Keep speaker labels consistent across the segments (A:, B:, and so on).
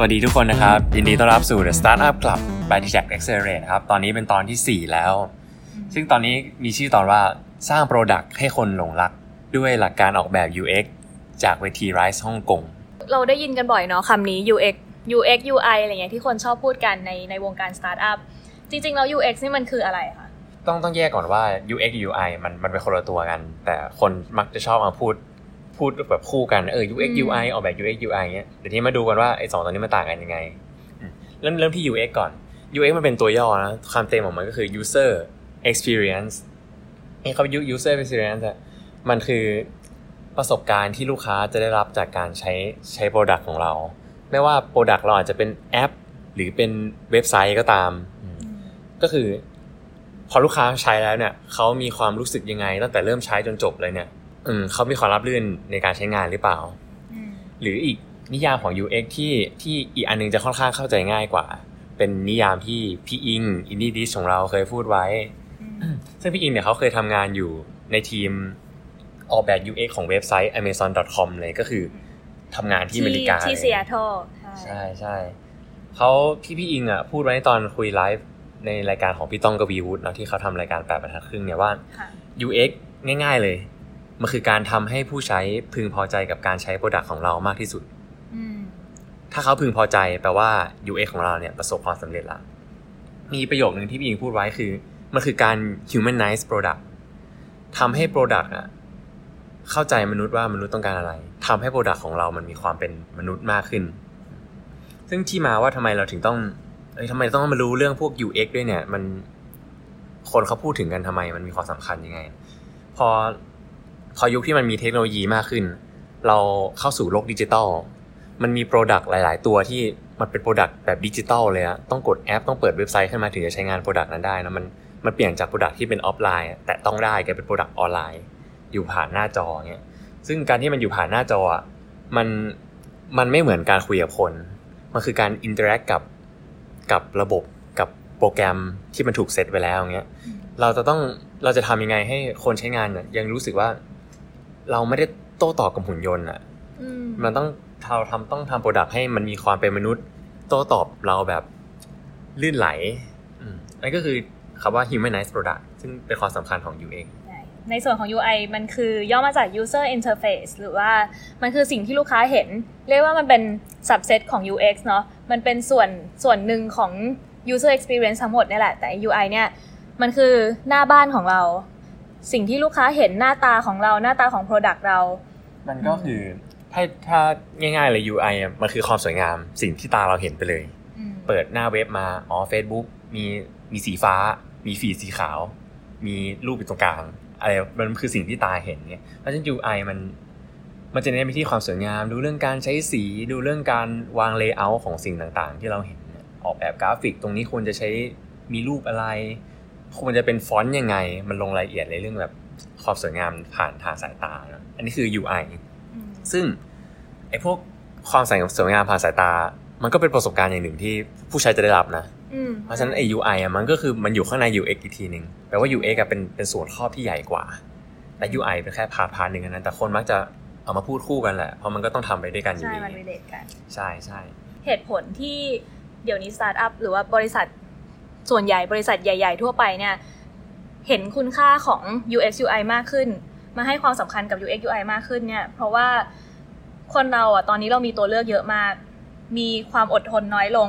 A: วัสดีทุกคนนะครับ ยินดีต้อนรับสู่ The Startup Club by t c h Accelerate ครับ ตอนนี้เป็นตอนที่ 4 แล้ว ซึ่งตอนนี้มีชื่อตอนว่าสร้าง Product ให้คนหลงรัก ด้วยหลักการออกแบบ UX จากเวที Rise ฮ่องกง
B: เราได้ยินกันบ่อยเนาะคำนี้ UX UX UI อะไรเงี้ยที่คนชอบพูดกันในในวงการสตาร์ทอัพจริงๆแล้ว UX นี่มันคืออะไรคะ
A: ต้องต้องแยกก่อนว่า UX UI มันมันเป็นคนละตัวกัน แต่คนมักจะชอบมาพูด พูดแบบคู่กันเออ UX UI ออกแบบ UX UI เงี้ยเดี๋ยวนี้มาดูกันว่าไอ้สองตัวนี้มันต่างกันยังไงอืมเริ่มเริ่มที่ UX ก่อน UX มันเป็นตัวย่อนะคำเต็มของมันก็คือ user experience ไอ้คำ user experience อะมันคือประสบการณ์ที่ลูกค้าจะได้รับจากการใช้ใช้ product ของเรา ไม่ว่า product เราอาจจะเป็นแอป หรือเป็นเว็บไซต์ก็ตามอืมก็คือ พอลูกค้าใช้แล้วเนี่ยเขามีความรู้สึกยังไง ตั้งแต่เริ่มใช้จนจบเลยเนี่ย อืมเขามีความราบรื่นในการใช้งานหรือเปล่า หรืออีกนิยามของ UX ที่ที่อีกอันนึงจะค่อนข้างเข้าใจง่ายกว่า เป็นนิยามที่พี่อิงอินดี้ดิสของเราเคยพูดไว้ ซึ่งพี่อิงเนี่ยเขาเคยทำงานอยู่ในทีมออกแบบ UX ของเว็บไซต์ amazon.com เลยก็คือทำงานที่อเมริกา
B: ที่
A: เลย
B: ซีแอตเทิล
A: ใช่ใช่เขาพี่พี่อิงอะพูดไว้ตอนคุยไลฟ์ในรายการของพี่ต้องกวีวุฒิเนาะที่เขาทำรายการแปดบรรทัดครึ่งเนี่ยว่า
B: ค่ะ
A: UX ง่าย ๆเลย มันคือการทำให้ผู้ใช้พึงพอใจกับการใช้โปรดักต์ของเรามากที่สุด
B: อืม
A: ถ้าเขาพึงพอใจแปลว่า UX ของเราเนี่ยประสบความสำเร็จละ มีประโยคนึงที่พี่อิงพูดไว้คือ มันคือการ humanize product ทำให้ product อะเข้าใจมนุษย์ว่ามนุษย์ต้องการอะไรทำให้ product ของเรามันมีความเป็นมนุษย์มากขึ้น ซึ่งที่มาว่าทำไมเราถึงต้อง เอ้ยทำไมต้องมารู้เรื่องพวก UX ด้วยเนี่ย มัน คนเขาพูดถึงกันทำไม มันมีความสำคัญยังไง พอ พอยุคที่มันมีเทคโนโลยีมากขึ้น เราเข้าสู่โลกดิจิตอลมันมี product หลาย ๆ ตัวที่มันเป็น product แบบดิจิตอลเลยอะต้องกดแอปต้องเปิดเว็บไซต์ขึ้นมาถึงจะใช้งาน product นั้นได้นะมันมันเปลี่ยนจาก product ที่เป็นออฟไลน์ แตะต้องได้กลายเป็น product ออนไลน์ อยู่ผ่านหน้าจอเงี้ยซึ่งการที่มันอยู่ผ่านหน้าจออะมันมันไม่เหมือนการคุยกับคน มันคือการ interact กับกับระบบกับโปรแกรมที่มันถูกเซตไว้แล้วเงี้ยเราจะต้องเราจะทำยังไงให้คนใช้งานเนี่ยยังรู้สึกว่า เราไม่ได้โต้ตอบกับหุ่นยนต์อะ
B: อืม
A: มันต้องเราทำต้องทำ product ให้มันมีความเป็นมนุษย์ โต้ตอบเราแบบลื่นไหลอืมนั่นก็คือคำว่า humanize product ซึ่งเป็นความสำคัญของ UX
B: ในส่วนของ UI มันคือย่อมาจาก user interface หรือว่ามันคือสิ่งที่ลูกค้าเห็น เรียกว่ามันเป็น subset ของ UX เนาะมันเป็นส่วนส่วนหนึ่งของ user experience ทั้งหมดเนี่ยแหละ แต่ UI เนี่ย มันคือหน้าบ้านของเรา สิ่งที่ลูกค้าเห็นหน้าตาของเราหน้าตาของ product เรา
A: มันก็คือถ้าถ้าง่ายๆเลย UI อะมันคือความสวยงามสิ่งที่ตาเราเห็นไปเลย
B: อืม
A: เปิดหน้าเว็บมาอ๋อ Facebook มีมีสีฟ้า มีฟีดสีขาว มีรูปอยู่ตรงกลางอะไรมันคือสิ่งที่ตาเห็นเนี่ยเพราะฉะนั้น UI มันมันจะเน้นไปที่ความสวยงาม ดูเรื่องการใช้สีดูเรื่องการวาง layer ของสิ่งต่างๆ ที่เราเห็นเนี่ยออกแบบกราฟิกตรงนี้ควรจะใช้มีรูปอะไร ควรจะเป็นฟอนต์ยังไง มันลงรายละเอียดในเรื่องแบบความสวยงามผ่านทางสายตานะอันนี้คือ UI
B: อืม
A: ซึ่งไอ้พวกความสวยงามผ่านสายตา มันก็เป็นประสบการณ์อย่างหนึ่งที่ผู้ใช้จะได้รับนะ
B: อืม
A: เพราะฉะนั้นไอ้ UI อะมันก็คือมันอยู่ข้างใน UX อีกทีหนึ่งแปลว่า UX อะเป็นเป็นส่วนครอบที่ใหญ่กว่าแต่ UI เป็นแค่ part part หนึ่งอันนั้น แต่คนมักจะเอามาพูดคู่กันแหละ เพราะมันก็ต้องทำไปด้วยกันอยู่
B: ใช่
A: ดี
B: มัน relate กัน
A: ใช่ใช่
B: เหตุผลที่เดี๋ยวนี้สตาร์ทอัพหรือว่าบริษัท ส่วนใหญ่บริษัทใหญ่ ๆ ทั่วไปเนี่ยเห็นคุณค่าของ UX UI มากขึ้น มาให้ความสำคัญกับ UX UI มากขึ้นเนี่ยเพราะว่าคนเราอะตอนนี้เรามีตัวเลือกเยอะมาก มีความอดทนน้อยลง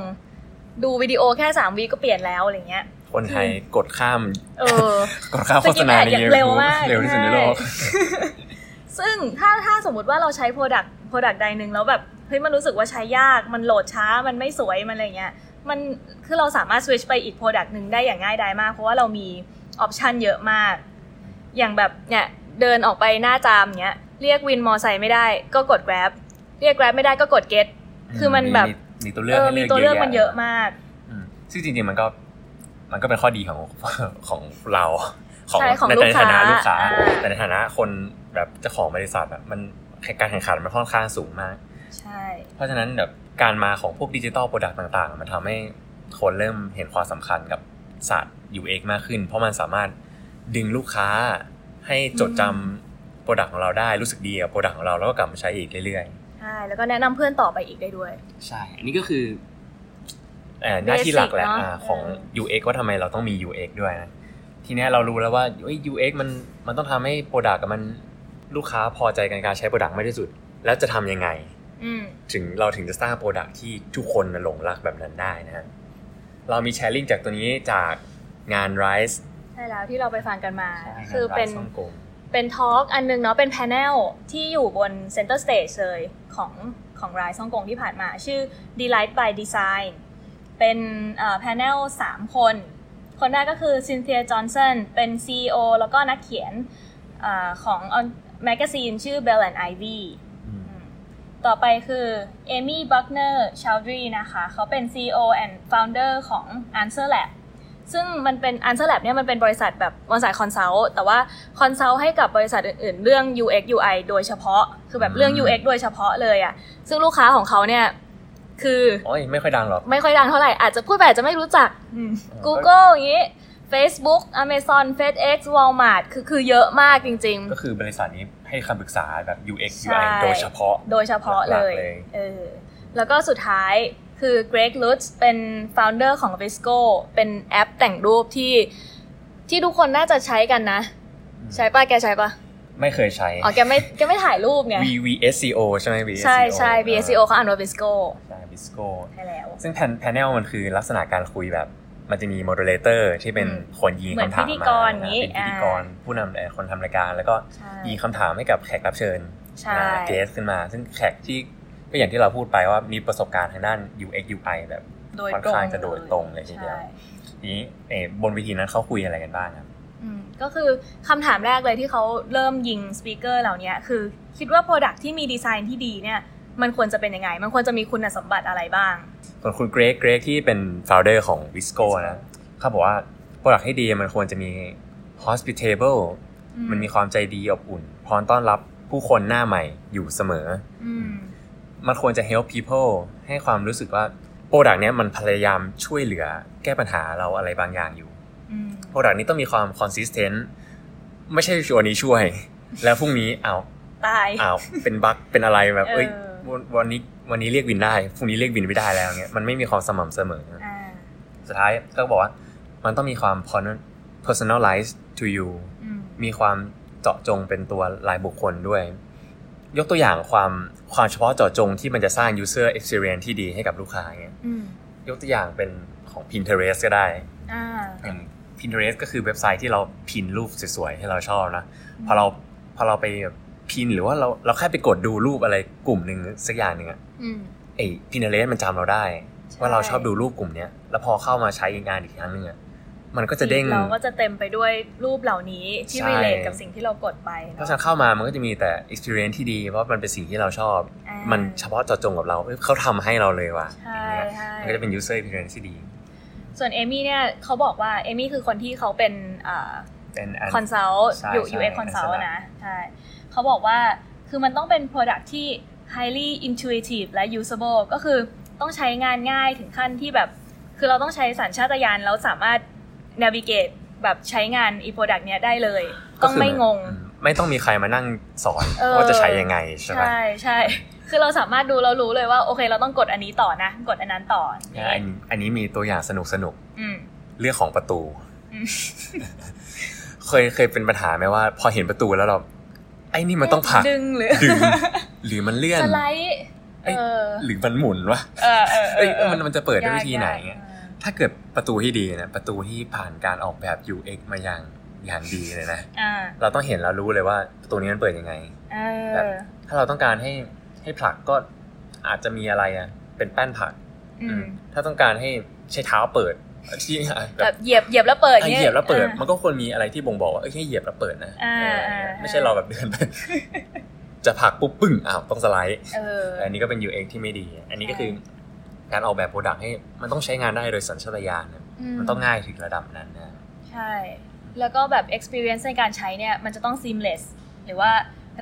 B: ดูวิดีโอแค่สามวิก็เปลี่ยนแล้วอะไรเงี้ย
A: คนไทยกดข้าม
B: เออ
A: กดข้ามโฆษณาใน
B: skip ad อย่าง
A: YouTube
B: เร็วมาก
A: เร็วที่สุดในโลก
B: ใช่ซึ่งถ้าถ้าสมมติว่าเราใช้ Product Product ใดหนึ่งแล้วแบบเฮ้ยมันรู้สึกว่าใช้ยากมันโหลดช้ามันไม่สวยมันอะไรเงี้ย มันคือเราสามารถ switch ไปอีก Product หนึ่งได้อย่างง่ายดายมาก เพราะว่าเรามี option เยอะมาก อย่างแบบเนี่ยเดินออกไปหน้าจามเนี้ยเรียกวินมอไซค์ไม่ได้ก็กด Grab เรียก Grab ไม่ได้ก็กด Get คือมันแบบ
A: มีตัวเลือก
B: เออ
A: ให้
B: มี
A: เลือก
B: ตัวเลือก
A: แะ
B: มันเยอะมาก
A: อืมซึ่งจริงๆมันก็มันก็เป็นข้อดีของของเราของ
B: ใช่ของ
A: ใน
B: ลูก
A: ในฐานะ
B: ค้า
A: ลูกค้า
B: อ่า
A: แต่ในฐานะคนแบบเจ้าของบริษัทอะมันการแข่งขันมันค่อนข้างสูงมาก
B: ใช่
A: เพราะฉะนั้นแบบการมาของพวก digital product ต่างๆ มันทำให้คนเริ่มเห็นความสำคัญกับศาสตร์ UX มากขึ้น เพราะมันสามารถดึงลูกค้าให้จดจำ product ของเราได้รู้สึกดีกับ product ของเราแล้วก็กลับมาใช้อีกเรื่อย
B: ใช่แล้วก็แนะนำเพื่อนต่อไปอีกได้ด้วย
A: ใช่ อันนี้ก็คือเอ่อหน้าที่หลักแหละ
B: Basic เนอะ
A: อ่าของ
B: เออ
A: UX ว่าทำไมเราต้องมี UX ด้วยนะทีเนี้ยเรารู้แล้วว่าเอ้ย UX มันมันต้องทำให้ product มันลูกค้าพอใจในการใช้ product มากที่สุด แล้วจะทำยังไง
B: อืม
A: ถึงเราถึงจะสร้าง product ที่ทุกคนหลงรักแบบนั้นได้นะฮะเรามีแชร์ลิงก์จากตัวนี้จากงาน Rise
B: ใช่แล้วที่เราไปฟังกันมา คือเป็น
A: งาน Rise ฮ่องกง
B: เป็น talk อันนึงเนาะเป็น panel ที่อยู่บน center stage เลยของของ Rise ฮ่องกงที่ผ่านมา ชื่อ Delight by Design เป็น panel สามคน คนแรกก็คือ Cynthia Johnson เป็น CEO แล้วก็นักเขียนอาของ magazine ชื่อ Bell and Ivy
A: อืม
B: ต่อไปคือ Amy Buckner Chowdhry นะคะ เขาเป็น CEO and founder ของ Answer Lab ซึ่งมันเป็น Answer Lab เนี่ยมันเป็นบริษัทแบบบริษัท consult แต่ว่า consult ให้กับบริษัทอื่นๆ เรื่อง UX UI โดยเฉพาะ คือแบบเรื่อง UX โดยเฉพาะเลยอะซึ่งลูกค้าของเขาเนี่ยคือ
A: โอ้ยไม่ค่อยดังหรอก
B: ไม่ค่อยดังเท่าไหร่ อาจจะพูดไปอาจจะไม่รู้จักอืม
A: อ๋อ
B: Google อย่างงี้ Facebook Amazon FedEx Walmart คือคือเยอะมากจริง ๆ
A: ก็คือบริษัทนี้ให้คำปรึกษาแบบ UX
B: ใช่
A: UI โดยเฉพาะ
B: โดยเฉพาะเลย
A: หลักๆเลย
B: เออแล้วก็สุดท้ายคือ Greg Lutz เป็น founder ของ VSCO เป็นแอปแต่งรูปที่ที่ทุกคนน่าจะใช้กันนะ ใช้ป่ะ แกใช้ป่ะ
A: ไม่เคยใช้
B: อ๋อ แกไม่แกไม่ถ่ายรูปไง
A: VVSCO ใช่ไหม VSCO
B: ใช่ใช่ VSCO เขาอ่านว่า Visco
A: ใช่ Visco
B: ใช่แล้ว
A: ซึ่ง panel มันคือลักษณะการคุยแบบ มันจะมี moderator ที่เป็น
B: อืม
A: คนยิง
B: เหมือน
A: คำถาม
B: พิธี
A: มาก
B: รอย่างงี้
A: เป็นพิธีกร
B: อ่า
A: ผู้นำเอ่อคนทำรายการ แล้วก็
B: ใช่
A: ยิงคำถามให้กับแขกรับเชิญ
B: ใช่
A: เกสขึ้นมา ซึ่งแขกที่ก็อย่างที่เราพูดไปว่ามีประสบการณ์ทางด้าน UX UI แบบ
B: โดย
A: ค่อน
B: ตรง
A: ข้างจะโดยตรงเลยทีเดียว
B: ใช่
A: ทีนี้เอ่อบนวิธีนั้นเขาคุยอะไรกันบ้างครับ
B: อืมก็คือคำถามแรกเลยที่เขาเริ่มยิงสปีกเกอร์เหล่านี้คือคิดว่า Product ที่มีดีไซน์ที่ดีเนี่ยมันควรจะเป็นยังไง มันควรจะมีคุณสมบัติอะไรบ้าง
A: ส่วนคุณเกรกเกรกที่เป็น founder ของ Visco นะเขาบอกว่า product ให้ดีมันควรจะมี hospitable
B: อืม
A: มันมีความใจดีอบอุ่น พร้อมต้อนรับผู้คนหน้าใหม่อยู่เสมอ
B: อืม
A: มันควรจะ help people ให้ความรู้สึกว่า product เนี้ยมันพยายามช่วยเหลือแก้ปัญหาเราอะไรบางอย่างอยู่
B: อืม
A: product นี้ต้องมีความ consistent ไม่ใช่วันนี้ช่วย แล้วพรุ่งนี้เอา
B: ตาย
A: อ้าวเป็นบั๊กเป็นอะไรแบบเอ้ย
B: เออ
A: วันวันนี้ วันนี้เรียกวินได้พรุ่งนี้เรียกวินไม่ได้แล้วเงี้ยมันไม่มีความสม่ำเสมอ
B: อ่า
A: สุดท้ายก็บอกว่ามันต้องมีความ personalized to you
B: อืม
A: มีความเจาะจงเป็นตัวรายบุคคลด้วย ยกตัวอย่างความความเฉพาะเจาะจงที่มันจะสร้าง user experience ที่ดีให้กับลูกค้าเงี้ย
B: อืม
A: ยกตัวอย่างเป็นของ Pinterest ก็ได้
B: อ่า
A: อย่าง Pinterest ก็คือเว็บไซต์ที่เราพินรูปสวยๆให้เราชอบนะพอเราพอเราไปแบบพินหรือว่าเราเราแค่ไปกดดูรูปอะไรกลุ่มหนึ่งสักอย่างหนึ่งอะ
B: อืม
A: ไอ้ Pinterest มันจำเราได้
B: ใช่
A: ว่าเราชอบดูรูปกลุ่มเนี้ยแล้วพอเข้ามาใช้งานอีกครั้งหนึ่งอะมันก็จะเด้ง
B: เราก็จะเต็มไปด้วยรูปเหล่านี้ที่
A: ใช่
B: relate กับสิ่งที่เรากดไป
A: เพ
B: เน
A: ราะ
B: อะ
A: ฉะนั้นเข้ามามันก็จะมีแต่ experience ที่ดี เพราะมันเป็นสิ่งที่เราชอบ
B: อ่ามั
A: มันเฉพาะเจาะจงกับเราเอ้ยเขาทำให้เราเลยว่ะ
B: ใช่
A: อย่างเงี้ย
B: ใช่
A: มันก็จะเป็น user experience ที่ดี
B: ส่วน Amy เนี่ยเขาบอกว่า Amy คือคนที่เขาเป็นอ่า
A: เป็นอัน
B: consult
A: ใช่
B: อยู่
A: ใช่
B: UX consult
A: Answer
B: นะใช่เขาบอกว่าคือมันต้องเป็น product ที่ highly intuitive และ usable ก็คือต้องใช้งานง่ายถึงขั้นที่แบบ คือเราต้องใช้สัญชาตญาณแล้วสามารถ navigate แบบใช้งานอี product เนี้ยได้เลย
A: ก็
B: ต้อง
A: คือ
B: ไม่งง
A: อืมไม่ต้องมีใครมานั่งสอน
B: เออ
A: ว่าจะใช้ยังไงใช่ไหม
B: ใช่ใช่คือเราสามารถดูเรารู้เลยว่าโอเคเราต้องกดอันนี้ต่อนะ กดอันนั้นต่อ
A: อะอันอันนี้มีตัวอย่างสนุกสนุก
B: อืม
A: ๆเรื่องของประตู
B: อืม
A: เคยเคยเป็นปัญหาไหมว่า พอเห็นประตูแล้วเรา ไอ้นี่มันต้องผลัก
B: ดึงหรือ
A: ดึงหรือมันเลื่อน
B: สไลด์
A: เอ้ย
B: เออ
A: หรือมันหมุนวะ
B: เออเออเอ
A: เอ้ย
B: อ
A: มันมันจะเปิดด้วยวิธีไหน
B: ยาก
A: เงี้ย
B: ยาก
A: ถ้าเกิดประตูที่ดีนะประตูที่ผ่านการออกแบบ UX มาอย่างอย่างดีเลยนะ
B: อ่า
A: เราต้องเห็นแล้วรู้เลยว่าประตูนี้มันเปิดยังไง
B: เอ
A: แบบ
B: อ
A: ถ้าเราต้องการให้ให้ผลักก็อาจจะมีอะไรอะเป็นแป้นผลัก
B: อื
A: อื
B: ม
A: มถ้าต้องการให้ใช้เท้าเปิด ที่แบ
B: แบบบเหยียบเหยียบแล้วเปิด
A: ให้
B: งี้
A: เหยียบแล้วเปิด
B: อ่า
A: มันก็ควรมีอะไรที่บ่งบอกว่าเอ้ยให้เหยียบแล้วเปิดนะ
B: อ่า
A: เออ
B: อ่า
A: ไม่ใช่เราแบบเดินไปจะผลักปุ๊บปึ้งอ้าวต้องสไลด์
B: เออ
A: อันนี้ก็เป็น UX ที่ไม่ดี อันนี้ก็คือการออกแบบโปรดักต์ให้มันต้องใช้งานได้โดยสัญชาตญาณนะมันต้องง่ายถึงระดับนั้นนะ
B: ใช่ แล้วก็แบบ experience ในการใช้เนี่ยมันจะต้อง seamless หรือว่า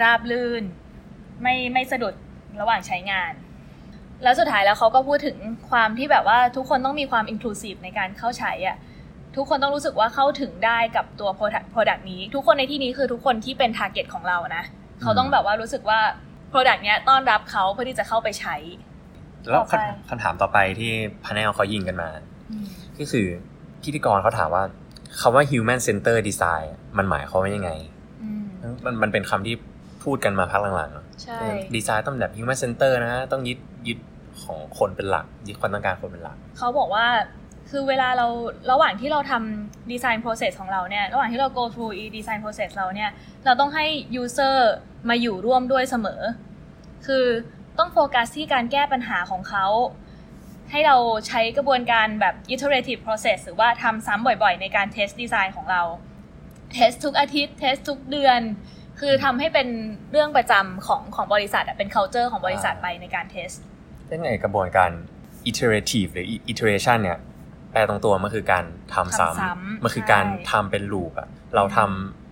B: ราบลื่น ไม่ไม่สะดุดระหว่างใช้งาน แล้วสุดท้ายแล้วเขาก็พูดถึงความที่แบบว่าทุกคนต้องมีความ inclusive ในการเข้าใช้อะทุกคนต้องรู้สึกว่าเข้าถึงได้กับตัว product product นี้ ทุกคนในที่นี้คือทุกคนที่เป็น target ของเรานะเขาต้องแบบว่ารู้สึกว่า Product เนี้ยต้อนรับเขาเพื่อที่จะเข้าไปใช้
A: แล้ว
B: ต่อไป
A: คำคำถามต่อไปที่พา n นลเขายิงกันมาก็คือพิธีกรเขาถามว่าคำว่า human center design มันหมายความว่ายังไง
B: อืม
A: มันมันเป็นคำที่พูดกันมาพักหลังๆเนอะ
B: ใช่
A: ดีไซน์ต้องแบบ human center นะ ต้องยึด ยึดของคนเป็นหลักยึดความต้องการคนเป็นหลัก
B: เขาบอกว่าคือเวลาเราระหว่างที่เราทำดีไซน์ process ของเราเนี่ย ระหว่างที่เรา go through อีดีไซน์ process เราเนี่ย เราต้องให้ user มาอยู่ร่วมด้วยเสมอ คือต้องโฟกัสที่การแก้ปัญหาของเขา ให้เราใช้กระบวนการแบบ iterative process หรือว่าทำซ้ำบ่อยๆ ในการ test design ของเรา test ทุกอาทิตย์ test ทุกเดือน คือทำให้เป็นเรื่องประจำของของบริษัทอะเป็น culture ของบริษัทไปในการ test
A: ยังไงกระบวนการ iterative หรือ iteration เนี่ยแปลตรงตัวมันคือการทำ
B: ทำซ้
A: ซ้ำำมันคือการ
B: ใช่
A: ทำเป็น loop อะเราท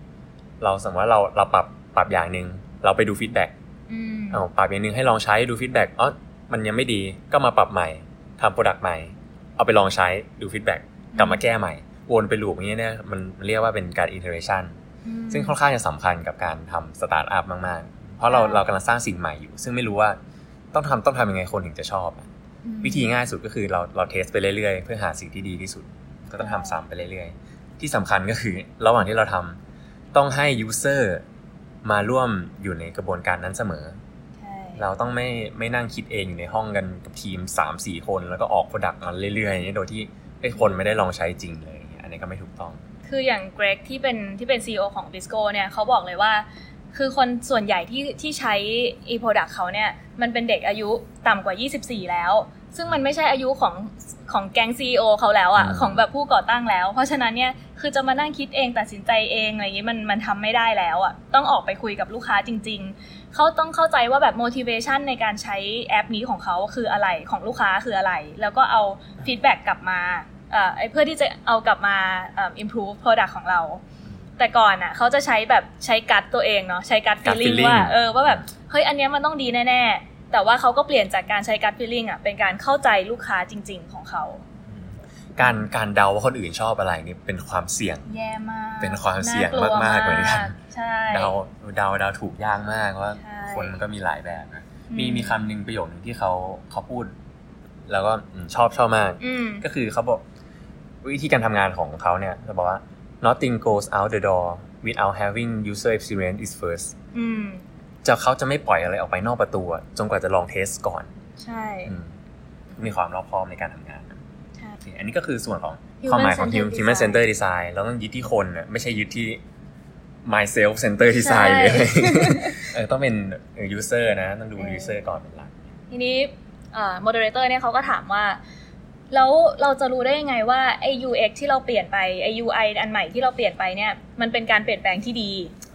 A: ำเราสมมติว่าเราเราปรับปรับอย่างหนึ่งเราไปดู feedback
B: อืม
A: เอาปรับอย่างหนึ่งให้ลองใช้ดู feedback อ๋อมันยังไม่ดีก็มาปรับใหม่ทำ product ใหม่ เอาไปลองใช้ดู feedback กลับมาแก้ใหม่ วนไป loop อย่างเงี้ยเนี่ยมันมันเรียกว่าเป็นการ iteration
B: อืม
A: ซึ่งค่อนข้างจะสำคัญกับการทำสตาร์ทอัพมากๆ เพราะเรา
B: ใช่
A: เรากำลังสร้างสิ่งใหม่อยู่ ซึ่งไม่รู้ว่าต้องทำต้องทำยังไงคนถึงจะชอบอะ
B: อืม
A: วิธีง่ายสุดก็คือเราเรา test ไปเรื่อยๆ เพื่อหาสิ่งที่ดีที่สุด ก็ต้องทำซ้ำไปเรื่อยๆ ที่สำคัญก็คือระหว่างที่เราทำต้องให้ user มาร่วมอยู่ในกระบวนการนั้นเสมอ
B: ใช่
A: เราต้องไม่ไม่นั่งคิดเองอยู่ในห้องกันกับทีม 3-4 คน แล้วก็ออก product มาเรื่อยๆอย่างเงี้ยโดยที่ไอ้คนไม่ได้ลองใช้จริงเลยอย่างเงี้ยอันนี้ก็ไม่ถูกต้อง
B: คืออย่าง Greg ที่เป็นที่เป็น CEO ของ VSCO เนี่ยเขาบอกเลยว่า คือคนส่วนใหญ่ที่ที่ใช้ ไอ้ product เขาเนี่ย มันเป็นเด็กอายุต่ำกว่า 24 แล้ว ซึ่งมันไม่ใช่อายุของของแก๊ง CEO เขาแล้วอะ
A: อืม
B: ของแบบผู้ก่อตั้งแล้ว เพราะฉะนั้นเนี่ย คือจะมานั่งคิดเองตัดสินใจเองอะไรอย่างนี้มันมันทำไม่ได้แล้วอะต้องออกไปคุยกับลูกค้าจริง ๆ เขาต้องเข้าใจว่าแบบ motivation ในการใช้แอปนี้ของเขาคืออะไรของลูกค้าคืออะไร แล้วก็เอา feedback กลับมา เอ่อเพื่อที่จะเอากลับมาเอ่อ improve product ของเรา แต่ก่อนอะเขาจะใช้แบบใช้กัดตัวเองเนาะใช้กัด
A: gut
B: feeling
A: feeling
B: ว่าเออว่าแบบเฮ้ยอันเนี้ยมันต้องดีแน่ๆ แต่ว่าเขาก็เปลี่ยนจากการใช้กัด feeling อะเป็นการเข้าใจลูกค้าจริง ๆ ของเขา
A: การการเดาว่าคนอื่นชอบอะไรนี่เป็นความเสี่ยง
B: แย่มาก
A: เป็นความเสี่ยง
B: น่ลัว
A: มากๆเหมือนกัน
B: ใช่
A: เดาเดาเดาถูกยากมากว่า
B: ใช่
A: คนมันก็มีหลายแบบนะ
B: อื
A: มีมีคำหนึ่งประโยคหนึ่งที่เขาเขาพูด แล้วก็อืมชอบชอบมาก
B: อืม
A: ก็คือเขาบอก วิธีการทำงานของเขาเนี่ยจะบอกว่า nothing goes out the door without having user experience is first
B: อืม
A: จะเขาจะไม่ปล่อยอะไรออกไปนอกประตูอะจนกว่าจะลองเทสก่อน
B: ใช่
A: อืมมีความรอบคอบในการทำงานนะ
B: ใช่
A: โอเคอันนี้ก็คือส่วนของ
B: Human
A: ความหมายของ
B: centered
A: human
B: design
A: center design เราต้องยึดที่คนน่ะไม่ใช่ยึดที่ myself center design
B: ใช่
A: เลยเออต้องเป็นเออ user นะ ต้องดู
B: เออ
A: user ก่อนเป็นหลัก
B: ทีนี้เอ่อ moderator เนี่ยเขาก็ถามว่า แล้วเราจะรู้ได้ยังไงว่าไอ้ UX ที่เราเปลี่ยนไปไอ้ UI อันใหม่ที่เราเปลี่ยนไปเนี่ยมันเป็นการเปลี่ยนแปลงที่ดี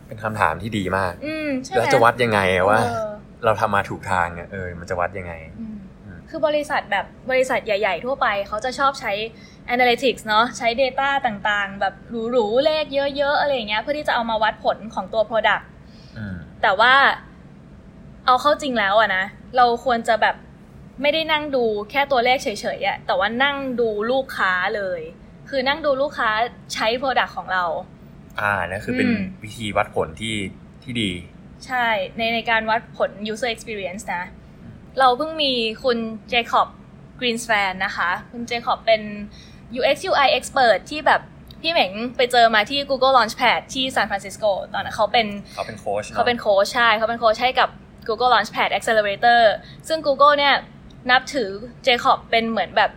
A: เป็นคำถามที่ดีมาก
B: อืมใช่ไหม
A: แล้วจะวัดยังไงอะว่า
B: เออ
A: เราทำมาถูกทางอะเออ มันจะวัดยังไง
B: อืม
A: อืม
B: คือบริษัทแบบบริษัทใหญ่ ๆ ทั่วไป เขาจะชอบใช้ analytics เนาะใช้ data ต่างๆ แบบหรูๆเลขเยอะๆอะไรอย่างเงี้ยเพื่อที่จะเอามาวัดผลของตัว product
A: อืม
B: แต่ว่าเอาเข้าจริงแล้วอะนะ เราควรจะแบบ ไม่ได้นั่งดูแค่ตัวเลขเฉยๆอะแต่ว่านั่งดูลูกค้าเลย คือนั่งดูลูกค้าใช้ product ของเรา
A: อ่านั่นคือเป็น
B: อืม
A: วิธีวัดผลที่ที่ดี
B: ใช่ในในการวัดผล user experience นะ เราเพิ่งมีคุณเจคอบกรีนสแปนนะคะ คุณเจคอบเป็น UX UI expert ที่แบบพี่เหม่งไปเจอมาที่ Google Launchpad ที่ซานฟรานซิสโกตอนนั้นเขาเป็น
A: เขาเป็นโค้ช
B: เขาเป็นโค้ชใช่เขาเป็นโค้ชให้กับ Google Launchpad Accelerator ซึ่ง Google เนี่ย นับถือเจคอบเป็นเหมือนแบบ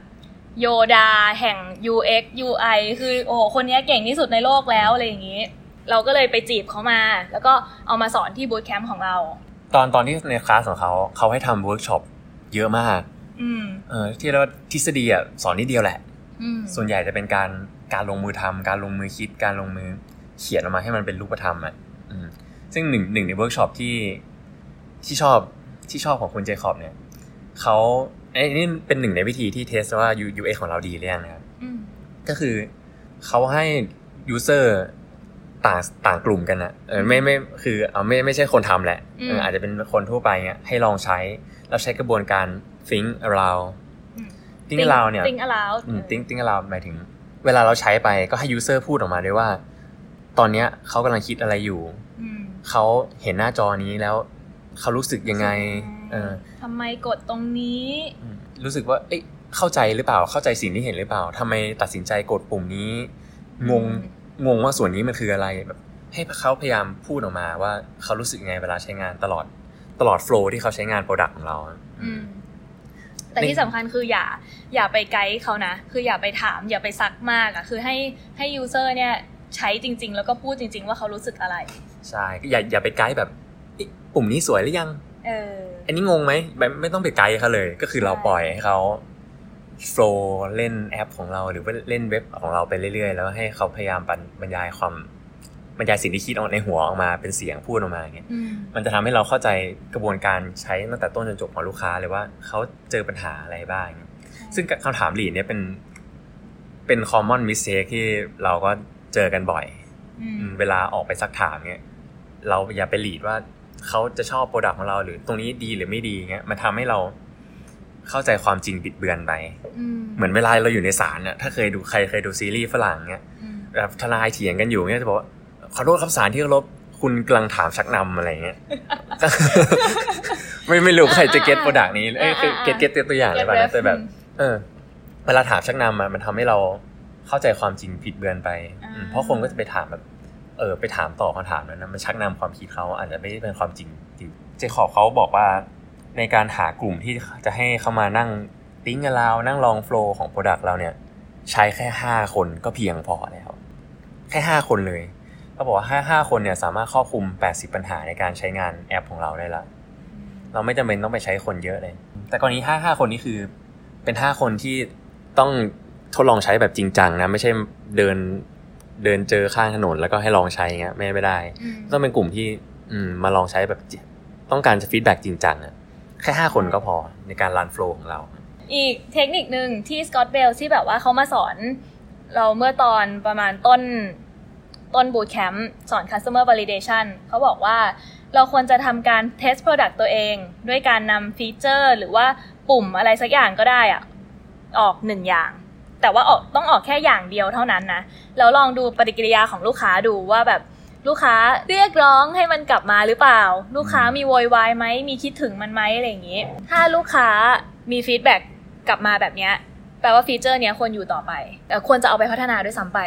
B: โยดาแห่ง UX UI คือโอ้โหคนนี้เก่งที่สุดในโลกแล้วอะไรอย่างนี้ เราก็เลยไปจีบเขามา แล้วก็เอามาสอนที่ bootcamp ของเรา
A: ตอนตอนที่ในคลาสของเขาเขาให้ทำเวิร์กช็อปเยอะมาก
B: อืม
A: เออที่เราทฤษฎีอะสอนนิดเดียวแหละ
B: อืม
A: ส่วนใหญ่จะเป็นการการลงมือทำการลงมือคิดการลงมือเขียนออกมาให้มันเป็นรูปธรรมอะอืมซึ่งหนึ่งหนึ่งในเวิร์กช็อปที่ที่ชอบที่ชอบของคุณเจคอบเนี่ย เขาไอ้นี่เป็นหนึ่งในวิธีที่ test ว่า UX ของเราดีหรือยังนะครับ
B: อืม
A: ก็คือเขาให้ user ต่างต่างกลุ่มกันนะเออไม่ไม่คือเอาไม่ไม่ใช่คนทำแหละเอออาจจะเป็นคนทั่วไปเงี้ยให้ลองใช้ แล้วใช้กระบวนการ think around
B: อืม
A: think around เนี่ย
B: think aloud
A: อืม think think aloud หมายถึง เวลาเราใช้ไปก็ให้ user พูดออกมาด้วยว่า ตอนเนี้ยเขากำลังคิดอะไรอยู่
B: อืม
A: เขาเห็นหน้าจอนี้แล้วเขารู้สึกยังไงเออ
B: ทำไมกดตรงนี้
A: อืมรู้สึกว่าเอ๊ะเข้าใจหรือเปล่าเข้าใจสิ่งที่เห็นหรือเปล่าทำไมตัดสินใจกดปุ่มนี้ งงงงว่าส่วนนี้มันคืออะไรแบบให้เขาพยายามพูดออกมาว่าเขารู้สึกยังไงเวลาใช้งานตลอดตลอด flow ที่เขาใช้งาน product ของเรา
B: อืมแต่ที่สำคัญคืออย่าอย่าไปไกด์เขานะ คืออย่าไปถาม อย่าไปซักมากอะ คือให้ให้ user เนี่ยใช้จริง ๆ แล้วก็พูดจริง ๆ ว่าเขารู้สึกอะไร
A: ใช่อย่าอย่าไปไกด์แบบเอ๊ะปุ่มนี้สวยหรือยัง
B: เออ
A: อันนี้งงไหมแบบไม่ต้องไปไกด์เขาเลย ก็คือเรา
B: ใช่
A: ปล่อยให้เขาโฟล์เล่นแอปของเราหรือว่าเล่นเว็บของเราไปเรื่อยๆ แล้วให้เขาพยายามบรรยายความบรรยายสิ่งที่คิดออกในหัวออกมาเป็นเสียงพูดออกมาอย่างเงี้ย
B: อืม
A: มันจะทำให้เราเข้าใจกระบวนการใช้ตั้งแต่ต้นจนจบของลูกค้าเลยว่าเขาเจอปัญหาอะไรบ้าง ซึ่งคำถามหลีดเนี่ยเป็น เป็น common mistake ที่เราก็เจอกันบ่อย
B: อืม
A: อืมเวลาออกไปซักถามเนี่ยเราอย่าไป lead ว่า เขาจะชอบ product ของเราหรือตรงนี้ดีหรือไม่ดีเงี้ยมันทำให้เราเข้าใจความจริงบิดเบือนไป
B: อืม
A: เหมือนเวลาเราอยู่ในศาลเนี่ยถ้าเคยดูใครเคยดูซีรีส์ฝรั่งเงี้ย
B: อืม
A: แบบทนายเถียงกันอยู่เงี้ยจะบอกว่าขอโทษครับศาลที่เคารพคุณกำลังถามชักนำอะไรเงี้ยไม่ไม่รู้ใครจะ get product นี้เอ้ยคือ get get ตัวอย่างเลยป่ะนะแต่แบบ เออ เวลาถามชักนำอะมันทำให้เราเข้าใจความจริงบิดเบือนไป
B: อ่า
A: อืมเพราะคนก็จะไปถามแบบ เออไปถามต่อคำถามนั้นนะมันชักนำความคิดเขาอาจจะไม่ได้เป็นความจริงจริงเจคอบเขาบอกว่าในการหากลุ่มที่จะให้เขามานั่ง think กับเรานั่งลอง flow ของ product เราเนี่ย ใช้แค่ห้าคนก็เพียงพอแล้ว แค่ห้าคนเลยเขาบอกว่าห้าห้าคนเนี่ยสามารถครอบคลุม 80 ปัญหาในการใช้งานแอปของเราได้ละเราไม่จำเป็นต้องไปใช้คนเยอะเลย แต่กรณีห้าห้าคนนี้คือ เป็นห้าคนที่ต้องทดลองใช้แบบจริงจังนะ ไม่ใช่เดิน เดินเจอข้างถนนแล้วก็ให้ลองใช้เงี้ยไม่ไม่ได้
B: อืม
A: ต้องเป็นกลุ่มที่อืมมาลองใช้แบบจิต้องการจะ feedback จริงจังอะแค่ห้าคนก็พอในการ run flow ของเรา
B: อีกเทคนิคหนึ่งที่สกอตเบลที่แบบว่าเขามาสอน เราเมื่อตอนประมาณต้นต้น bootcamp สอน customer validation เขาบอกว่าเราควรจะทำการ test product ตัวเอง ด้วยการนำฟีเจอร์ หรือว่าปุ่มอะไรสักอย่างก็ได้อะออกหนึ่งอย่าง แต่ว่าออกต้องออกแค่อย่างเดียวเท่านั้นนะแล้วลองดูปฏิกิริยาของลูกค้าดูว่าแบบลูกค้าเรียกร้องให้มันกลับมาหรือเปล่า ลูกค้ามีโวยวายไหมมีคิดถึงมันไหมอะไรอย่างนี้ ถ้าลูกค้ามี feedback กลับมาแบบเนี้ยแปลว่าฟีเจอร์เนี้ยควรอยู่ต่อไป แต่ควรจะเอาไปพัฒนาด้วยซ้ำไป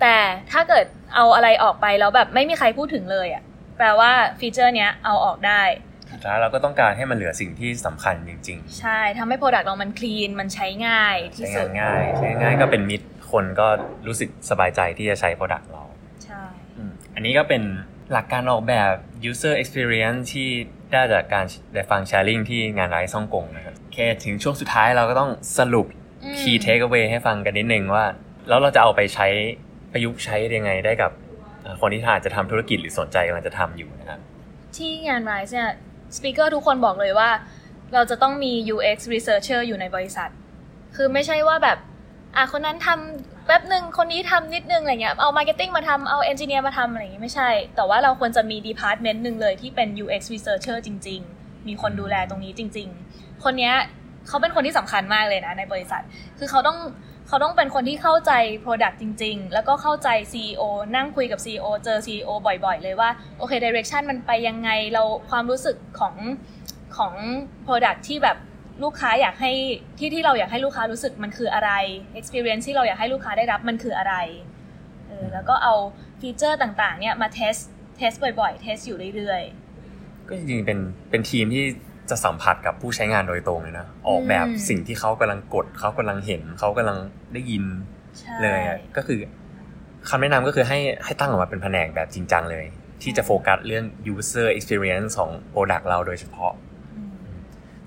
B: แต่ถ้าเกิดเอาอะไรออกไปแล้วแบบไม่มีใครพูดถึงเลยอะแปลว่าฟีเจอร์เนี้ยเอาออกได้
A: สุดท้ายเราก็ต้องการให้มันเหลือสิ่งที่สำคัญจริง
B: ใช่ทำให้ product เรามัน clean มันใช้ง่าย
A: ๆ
B: ที่
A: ใช้
B: สุ
A: งา
B: ด
A: นง่ายใช้ง่ายก็เป็นมิตรคนก็รู้สึกสบายใจที่จะใช้ Product เรา
B: ใช่
A: อืมอันนี้ก็เป็นหลักการออกแบบ user experience ที่ได้จากการได้ฟัง sharing ที่งาน RISE ฮ่องกงนะครับโอเคถึงช่วงสุดท้ายเราก็ต้องสรุป
B: อืม
A: key takeaway ให้ฟังกันนิดนึงว่า แล้วเราจะเอาไปใช้ประยุกต์ใช้ยังไงได้กับเอ่อคนที่อาจจะทำธุรกิจหรือสนใจกำลังจะทำอยู่นะครับ
B: ที่งาน Rise เนี่ย สปีกเกอร์ทุกคนบอกเลยว่า เราจะต้องมี UX researcher อยู่ในบริษัท คือไม่ใช่ว่าแบบอะคนนั้นทำแป๊บหนึ่งคนนี้ทำนิดนึงอะไรเงี้ยเอา marketing มาทำเอา engineer มาทำอะไรอย่างงี้ไม่ใช่ แต่ว่าเราควรจะมี department หนึ่งเลยที่เป็น UX researcher จริง ๆ มีคนดูแลตรงนี้จริง ๆ คนเนี้ยเขาเป็นคนที่สำคัญมากเลยนะในบริษัท คือเขาต้อง เขาต้องเป็นคนที่เข้าใจ Product จริง ๆ แล้วก็เข้าใจ CEO นั่งคุยกับ CEO เจอ CEO บ่อยๆ เลยว่า โอเค Direction มันไปยังไงเราความรู้สึกของของ Product ที่แบบลูกค้าอยากให้ที่ที่เราอยากให้ลูกค้ารู้สึกมันคืออะไร Experience ที่เราอยากให้ลูกค้าได้รับมันคืออะไรเออแล้วก็เอาฟีเจอร์ต่างๆ เนี่ยมา test testบ่อยๆ เทสอยู่เรื่อยๆ
A: ก็จริงๆ เป็นเป็นทีมที่ จะสัมผัสกับผู้ใช้งานโดยตรงเลยนะ ออกแบบ
B: อืม
A: สิ่งที่เขากำลังกดเขากำลังเห็นเขากำลังได้ยิน
B: ๆใช่
A: เลยอะก็คือคำแนะนำก็คือให้ให้ตั้งออกมาเป็นแผนกแบบจริงจังเลย ที่จะโฟกัสเรื่อง user experience ของ product เราโดยเฉพาะ
B: อืม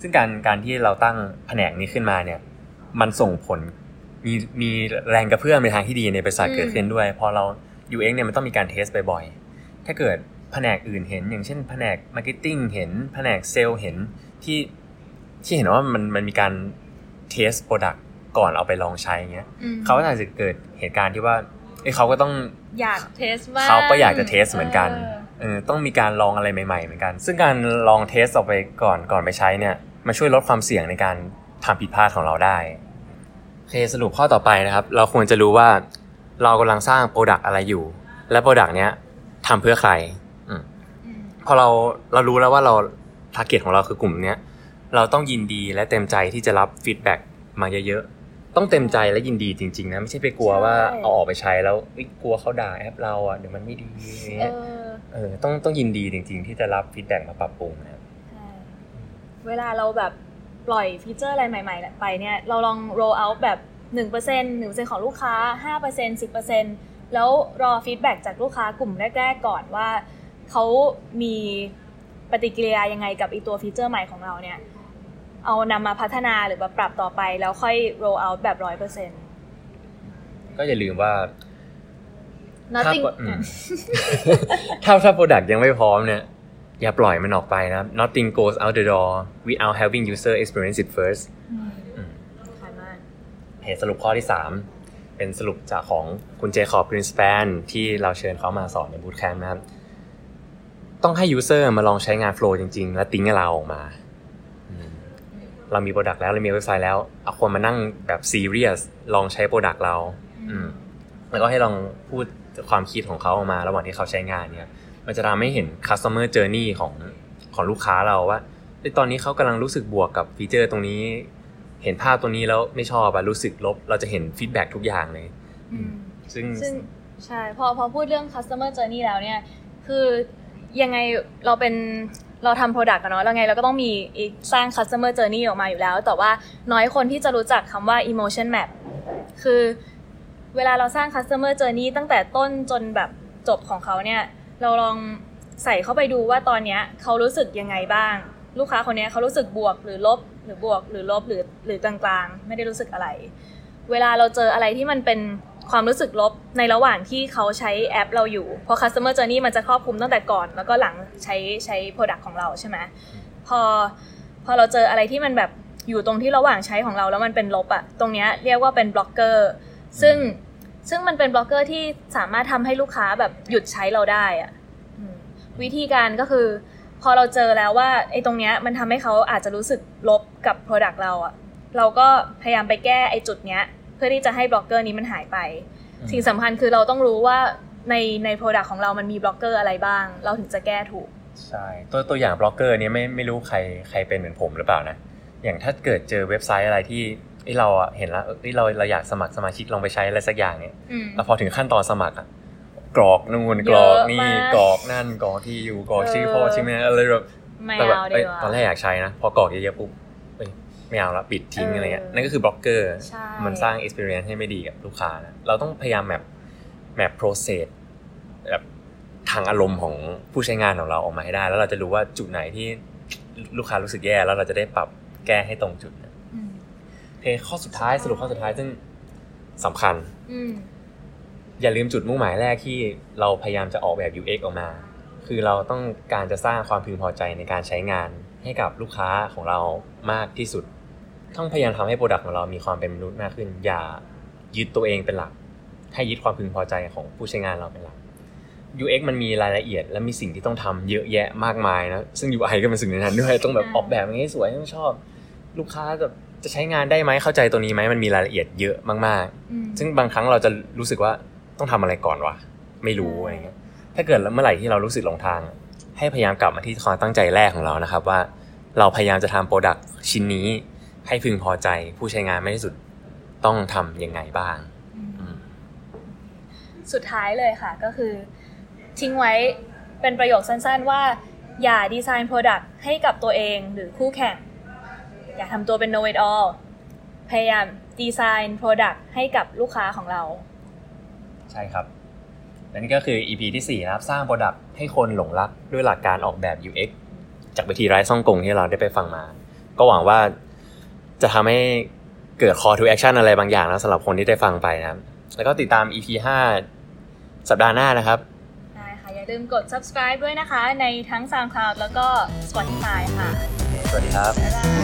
A: ซึ่งการการที่เราตั้งแผนกนี้ขึ้นมาเนี่ย มันส่งผลมีมีแรงกระเพื่อมในทางที่ดีในบริษัท
B: อืม
A: เกิดขึ้นด้วย พอเรา UX เนี่ยมันต้องมีการ test บ่อยๆถ้าเกิด แผนกอื่นเห็น อย่างเช่นแผนก Marketing เห็น แผนกเซลล์เห็นที่ที่เห็นว่ามันมันมีการ test product ก่อนเอาไปลองใช้เงี้ย
B: อืม
A: เขาก็อาจจะเกิดเหตุการณ์ที่ว่าเอ้ยเขาก็ต้อง
B: อยาก test บ้าง
A: เขาก็อยากจะเทสเหมือนกัน
B: เออ
A: เออต้องมีการลองอะไรใหม่ๆเหมือนกัน ซึ่งการลอง test ออกไปก่อนก่อนไปใช้เนี่ยมาช่วยลดความเสี่ยงในการทำผิดพลาดของเราได้โอเคสรุปข้อต่อไปนะครับ เราควรจะรู้ว่าเรากำลังสร้าง product อะไรอยู่ และ product เนี้ยทำเพื่อใครอืม
B: อืม
A: พอเราเรารู้แล้วว่าเรา target ของเราคือกลุ่มเนี้ยเราต้องยินดีและเต็มใจที่จะรับ feedback มาเยอะๆ ต้องเต็มใจและยินดีจริง ๆ นะ ไม่ใช่ไปกลัวว่า
B: ใช่
A: เอาออกไปใช้แล้วเอ้ยกลัวเขาด่าแอปเราอะเดี๋ยวมันไม่ดีอะไร
B: เอ
A: เงี้ย
B: อ
A: เออต้องต้องยินดีจริง ๆ ที่จะรับ feedback มาปรับปรุงนะครับ
B: ใช่เวลาเราแบบปล่อยฟีเจอร์อะไรใหม่ๆ ไปเนี่ยเราลอง roll out แบบ 1% 1%ของลูกค้า 5% 10%แล้วรอ feedback จากลูกค้ากลุ่มแรก ๆ ก่อนว่า เขามีปฏิกิริยายังไงกับอีตัวฟีเจอร์ใหม่ของเราเนี่ย เอานำมาพัฒนาหรือแบบปรับต่อไปแล้วค่อย roll out แบบ100%
A: ก็อย่าลืมว่า
B: nothing
A: ถ้าอืมถ้าถ้า product ยังไม่พร้อมเนี่ย อย่าปล่อยมันออกไปนะครับ nothing goes out the door without having user experience it first
B: อืม
A: อืม
B: ขายมาก
A: เหตุสรุปข้อที่ 3 เป็นสรุปจากของคุณเจคอบกรีนสแปนที่เราเชิญเขามาสอนใน bootcamp นะครับ ต้องให้ user มาลองใช้งาน flow จริง ๆ แล้ว think ให้เราออกมาอืมเรามี product แล้วเรามีเว็บไซต์แล้วเอาคนมานั่งแบบ serious ลองใช้ product เรา อืมแล้วก็ให้ลองพูดความคิดของเขาออกมา ระหว่างที่เขาใช้งานเนี่ย มันจะทำให้เห็น customer journey ของของลูกค้าเราว่าเอ้ยตอนนี้เขากำลังรู้สึกบวกกับฟีเจอร์ตรงนี้ เห็นภาพตรงนี้แล้วไม่ชอบอะรู้สึกลบ เราจะเห็นฟีดแบ็ทุกอย่างเลย
B: อืม
A: ซึ่ง
B: ซึ่งใช่พอพอพูดเรื่อง customer journey แล้วเนี่ย คือ ยังไงเราเป็นเราทำ product อะเนาะแล้วไงเราก็ต้องมีสร้าง customer journey ออกมาอยู่แล้ว แต่ว่าน้อยคนที่จะรู้จักคำว่า emotion map คือเวลาเราสร้าง customer journey ตั้งแต่ต้นจนแบบจบของเขาเนี่ย เราลองใส่เข้าไปดูว่าตอนเนี้ยเขารู้สึกยังไงบ้าง ลูกค้าคนเนี้ยเขารู้สึกบวกหรือลบ หรือบวกหรือลบหรือหรือกลางๆ ไม่ได้รู้สึกอะไร เวลาเราเจออะไรที่มันเป็น ความรู้สึกลบในระหว่างที่เขาใช้แอปเราอยู่ เพราะ customer journey มันจะครอบคลุมตั้งแต่ก่อน แล้วก็หลังใช้ใช้ product ของเราใช่ไหมพอพอเราเจออะไรที่มันแบบอยู่ตรงที่ระหว่างใช้ของเราแล้วมันเป็นลบอะตรงเนี้ยเรียกว่าเป็น blocker ซึ่งซึ่งมันเป็น blocker ที่สามารถทำให้ลูกค้าแบบหยุดใช้เราได้อะอืมวิธีการก็คือ พอเราเจอแล้วว่าไอ้ตรงเนี้ยมันทำให้เขาอาจจะรู้สึกลบกับ product เราอะเราก็พยายามไปแก้ไอ้จุดเนี้ย เพื่อที่จะให้ blocker นี้มันหายไป
A: อืม
B: สิ่งสำคัญคือเราต้องรู้ว่าในใน Product ของเรามันมี blocker อะไรบ้าง เราถึงจะแก้ถูก
A: ใช่ ตัวตัวอย่าง blocker เนี่ยไม่ไม่รู้ใครใครเป็นเหมือนผมหรือเปล่านะ อย่างถ้าเกิดเจอเว็บไซต์อะไรที่เอ้ยเราอะเห็นแล้วเอ้ยเราเราอยากสมัครสมาชิกลองไปใช้อะไรสักอย่างเนี่ย
B: อืม
A: แล้วพอถึงขั้นตอนสมัครอะกรอกนู่นกรอก
B: เยอะ
A: นี่
B: มาก
A: กรอกนั่นกรอกที่อยู่กรอกชื่อพ่อ
B: เออ
A: ชื่อแม่อะไรแบบ
B: ไม่
A: แต่แบบ
B: เอาดี
A: เอ้ย
B: กว่า
A: ตอนแรกอยากใช้นะ พอกรอกเยอะๆปุ๊บเอ้ย ไม่เอาละปิดทิ้ง
B: เอออ
A: อะไรเงี้ยนั่นก็คือ blocker
B: ใช่
A: มันสร้าง experience ให้ไม่ดีกับลูกค้านะเราต้องพยายาม map map process แบบทางอารมณ์ของผู้ใช้งานของเราออกมาให้ได้ แล้วเราจะรู้ว่าจุดไหนที่ลูกค้ารู้สึกแย่แล้วเราจะได้ปรับแก้ให้ตรงจุดนะ
B: อืม
A: โอเคข้อสุดท้ายสรุปข้อสุดท้ายซึ่งสำคัญ
B: อืม
A: อย่าลืมจุดมุ่งหมายแรกที่เราพยายามจะออกแบบ UX ออกมา คือเราต้องการจะสร้างความพึงพอใจในการใช้งานให้กับลูกค้าของเรามากที่สุด ต้องพยายามทำให้ product ของเรามีความเป็นมนุษย์มากขึ้น อย่ายึดตัวเองเป็นหลัก ให้ยึดความพึงพอใจของผู้ใช้งานเราเป็นหลัก UX มันมีรายละเอียดและมีสิ่งที่ต้องทำเยอะแยะมากมายนะซึ่ง UI ก็เป็นสิ่งในนั้นด้วยต้องแบบ
B: อ่า
A: ออกแบบให้สวยต้องชอบ ลูกค้าจะจะใช้งานได้ไหมเข้าใจตัวนี้ไหมมันมีรายละเอียดเยอะมากๆ
B: อืม
A: ซึ่งบางครั้งเราจะรู้สึกว่าต้องทำอะไรก่อนวะไม่รู้
B: ใช่
A: อะไรเงี้ยถ้าเกิดเมื่อไหร่ที่เรารู้สึกหลงทาง ให้พยายามกลับมาที่ความตั้งใจแรกของเรานะครับว่า เราพยายามจะทำโปรดักต์ชิ้นนี้ ให้พึงพอใจผู้ใช้งานมากที่สุดต้องทำยังไงบ้าง
B: อืม
A: อืม
B: สุดท้ายเลยค่ะก็คือ ทิ้งไว้เป็นประโยคสั้นๆว่า อย่าดีไซน์ Product ให้กับตัวเองหรือคู่แข่ง อย่าทำตัวเป็น know it all พยายามดีไซน์ Product ให้กับลูกค้าของเรา
A: ใช่ครับและนี่ก็คือ EP ที่ 4 นะครับ สร้างโปรดักต์ให้คนหลงรักด้วยหลักการออกแบบ UX จากวิธีไร้ซ่องกงที่เราได้ไปฟังมา ก็หวังว่า จะทำให้เกิด call to action อะไรบางอย่างนะสำหรับคนที่ได้ฟังไปนะครับ แล้วก็ติดตาม EP 5 สัปดาห์หน้านะครับ
B: ได้ค่ะ อย่าลืมกด subscribe ด้วยนะคะ ในทั้ง SoundCloud แล้วก็ Spotify ค่ะ
A: สวัสดีครับ
B: บ๊ายบาย